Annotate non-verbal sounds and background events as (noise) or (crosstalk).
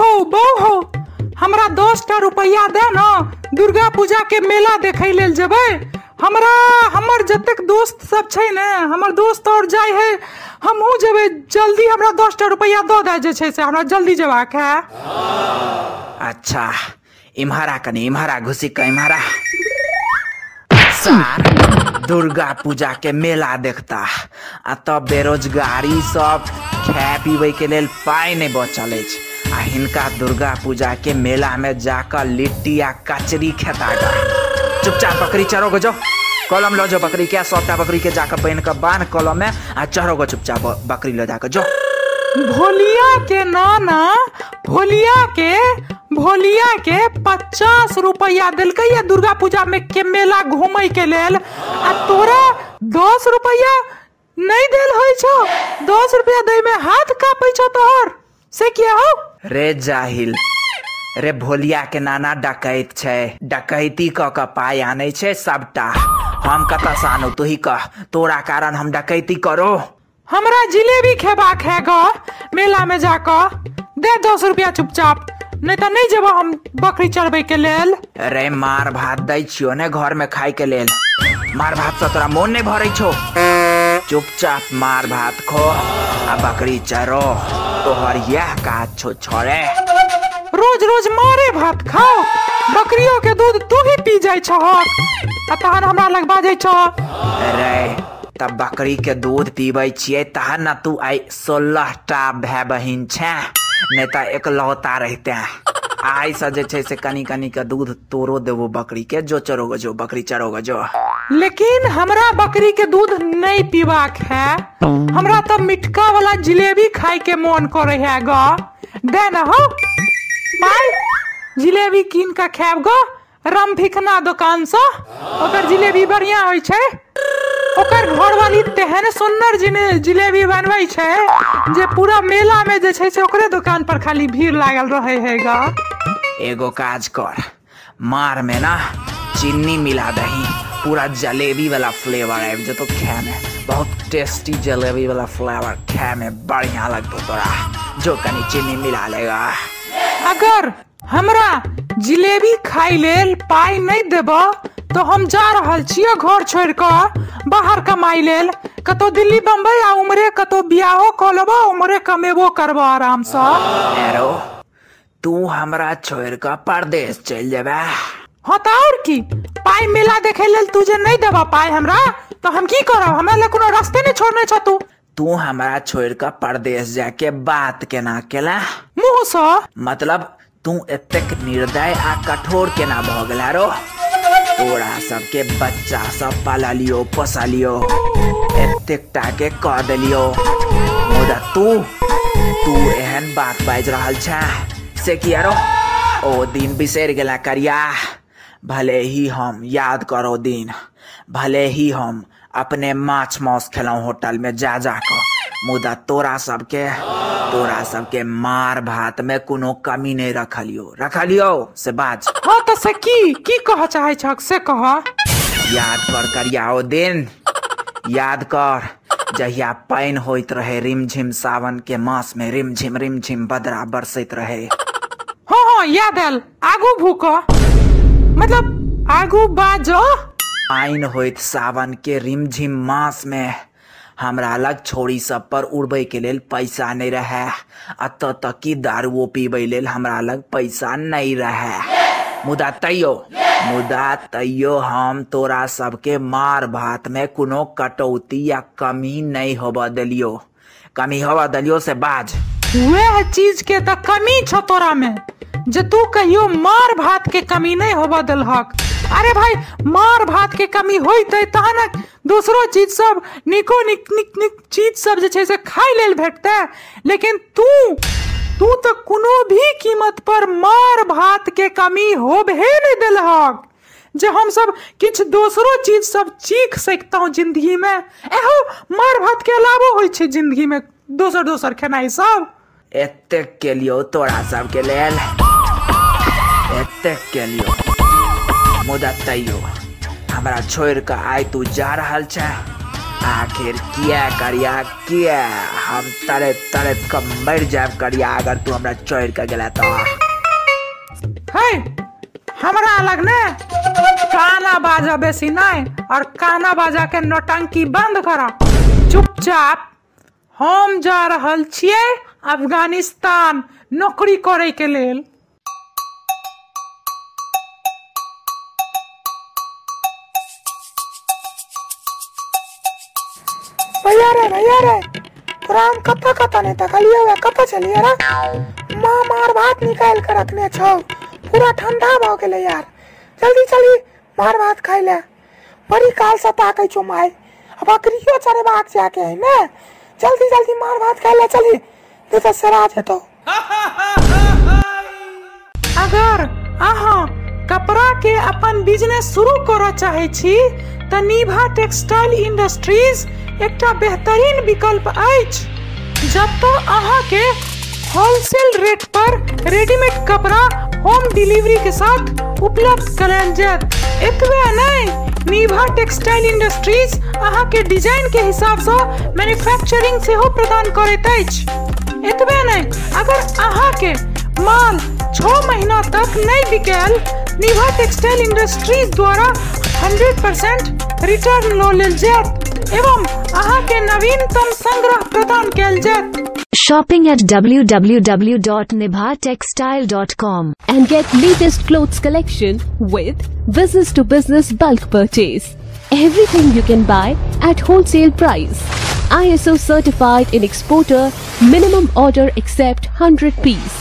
हो बहू हो हमरा दस टा रुपया दे ना, दुर्गा पूजा के मेला देखे लेल जेबै। हमरा, हमर जतेक दोस्त सब छै ने, हमर दोस्त और जाय है, हमहूँ जेबै, जल्दी हमरा दस टा रुपया दऽ दे जे छै से, हमरा जल्दी जेबाक है। अच्छा इम्हारा कनी, इम्हारा घुसी क इम्हारा। सार, दुर्गा पूजा के मेला देखता, आ तब बेरोजगारी सब खाए पीबे के लेल पाई नहीं बचल आ हिनका दुर्गा पूजा के मेला में जाकर लिट्टी आ कचरी खेता गा चुपचाप बकरी चरो गो कलम लो जो बकरी के सौटा बकरी के जाकर पहन कर बाँध कलम में, आ चढ़ो गो चुपचाप बकरी लो जाकर जो। भोलिया के नाना, भोलिया के भोलिया के पचास रुपया दिलकै या दुर्गा पूजा में के मेला घूमे के लेल। आ, तोरा दस रुपया नहीं दिल हो दस रुपया दे में से किया हो? रे जाहिल रे भोलिया के नाना डकैत छै। डकैती क के पाय आनै छै सबटा। हम कतऽ से आनू तू ही कह। तोरा कारण हम डकैती करो। हमरा जिलेबी खेबाक है ग। मेला में जाकर दे दस रुपया चुपचाप। नहीं तो नहीं जेबो हम बकरी चढ़बै के लेल। रे मार भात दै छियो ने घर में खाय के लेल। मार भात से तोरा मोन नहीं भरै छो। चुपचाप मार भात खो। बकरी चरो तोहर यह काज छौ छोड़े। रोज रोज मारे भात खाओ बकरियों के दूध तू ही पी जाय छह। आ तहन हमरा लग बाजै छह। रे तब बकरी के दूध पीबै छियै तहन न तू आइ सोलह टा भाय बहिन छै नहीं तो एकलौता रहते। आइ से जे छै से कनी कनी के दूध तोरो देबो बकरी के जो चरोगे जो बकरी चरोगे जो लेकिन हमरा बकरी के दूध नहीं पीबाक है। हमरा तो मिठका वाला जिलेबी खाय के मन करे है जिलेबी कीन के खायब, ग। रम फिकना दुकान से ओकर जिलेबी बढ़िया होइ छै। ओकर घरवाली तेहन सुंदर जिने जिलेबी बनबै छै जे पूरा मेला में जे छै से ओकरे दुकान पर खाली भीड़ लागल रहे है, गा। एगो काज कर। मार में ना चीनी मिला दही। पूरा जलेबी वाला फ्लेवर आबि जेतो खाए में बहुत टेस्टी जलेबी वाला फ्लेवर खाए में बढ़िया लगतो तोरा। जो कनी चीनी मिला लेगा। अगर हमरा जिलेबी खाई लेल पाई नहीं देब तो हम जा रहल छियै घर छोड़ कऽ। बाहर कमाई लेल। कतौ दिल्ली बम्बई आ उमरे कतौ बियाहो कऽ लेबो उमरे कमेबो करबो आराम से तू हमरा छोड़ के परदेश चल जेबे। हाँ तो और की? पाई मेला देखे लेल तू जे नहीं देबा पाई हमरा तो हम की करब हमरा ले कोनो रास्ते नहीं छोड़ने छ तू। तू हमरा छोड़ के परदेश जाके बात केना केला? मुँह से मतलब तू एतेक निर्दय आ कठोर केना भऽ गेला रो? तोरा सबके बच्चा सब पाललियो पोसलियो एतेक टा के कह देलियो। मुदा तू तू एहन बात बाज रहल छै से किया रो? ओ दिन बिसरि गेला करिया। भले ही हम याद करो दिन भले ही हम अपने माछ मांस खेलौं होटल में जा जा कर मुदा तोरा सबके तोरा सबके मार भात में कोनो कमी नहीं रखलियो। रखलियो से बाज हाँ तो से की की कह चाहे छक से कह। याद कर करिया ओ दिन। याद कर जहिया पानि होइत रहे रिमझिम सावन के मास में रिमझिम रिमझिम बदरा बरसैत रहे। हाँ हाँ याद आयल। आगू भूक। मतलब आगू बाजो। आइन होइत सावन के रिमझिम मास में हमरा लग छोरी सब पर उड़बै के लेल पैसा नहीं रहे। अतः तक कि दारुओ पीबै लेल हमरा लग पैसा नहीं रहे। मुदा तैयो मुदा तैयो हम तोरा सबके मार भात में कोनो कटौती या कमी नहीं होब देलियो। कमी होब देलियो से बाज। वह चीज़ के तो कमी छो तोरा में जे तू कहियो मार भात के कमी नहीं होबऽ देलहक। अरे भाई, मार भात के कमी तहन दूसरो चीज़ सब, निको निक निक निक चीज़ सब जे से खाइ लेल भेटते। लेकिन तू तू तो कोनो भी कीमत पर मार भात के कमी होबे नहीं देलहक। जे हम सब किछ दोसरो चीज़ सब चीख सकता ज़िंदगी में एहो मार भात के अलावो छै ज़िंदगी में दोसर दोसर खेनाई सब। एतेक केलियो तोरा सबके लेल। एतेक केलियो मुदा तैयो हमरा छोड़ कऽ आइ तू जा रहल छै आखिर क्या करिया, क्या हम तड़प तड़प कर मर जाब करिया, अगर तू हमरा चोर के गेला तो है, हमरा अलग ने गाना बाजा बेसी नहीं, और काना बाजा के नौटंकी बंद करा। चुपचाप, हम जा रहल छियै अफ़गानिस्तान नौकरी करे के लेल। तकलिए हुए चलिए रे माँ मार भात निकाल कर रखने छौ। पूरा ठंडा भ गेले यार। जल्दी चली मार भात खाई ले। बड़ी काल से ताकै छौ माय अब बकरियो चरे बाग जाके है ने। जल्दी जल्दी मार भात खाई ले चली। नहीं तो सरा जेतो (laughs) अगर अहाँ कपड़ा के अपन बिज़नेस शुरू करऽ चाहे छी तऽ निभा टेक्सटाइल इंडस्ट्रीज़ एकटा बेहतरीन विकल्प अछि जतऽ अहाँके होलसेल रेट पर रेडीमेड कपड़ा होम डिलीवरी के साथ उपलब्ध करायल जायत। एतबे नहि, निभा टेक्सटाइल इंडस्ट्रीज़ अहाँके डिज़ाइन के हिसाब सँ मैन्युफैक्चरिंग सेहो प्रदान करैत अछि। एतबे नहीं, अगर अहाँके माल छह महीना तक नहीं बिकायल निभा टेक्सटाइल इंडस्ट्रीज द्वारा 100% रिटर्न लऽ लेल जायत एवं अहाँके नवीनतम संग्रह प्रदान कयल जायत Shopping at www.nibhatextile.com. and get latest clothes collection with business to business bulk purchase. Everything you can buy at wholesale price. ISO certified in exporter minimum order except 100 piece.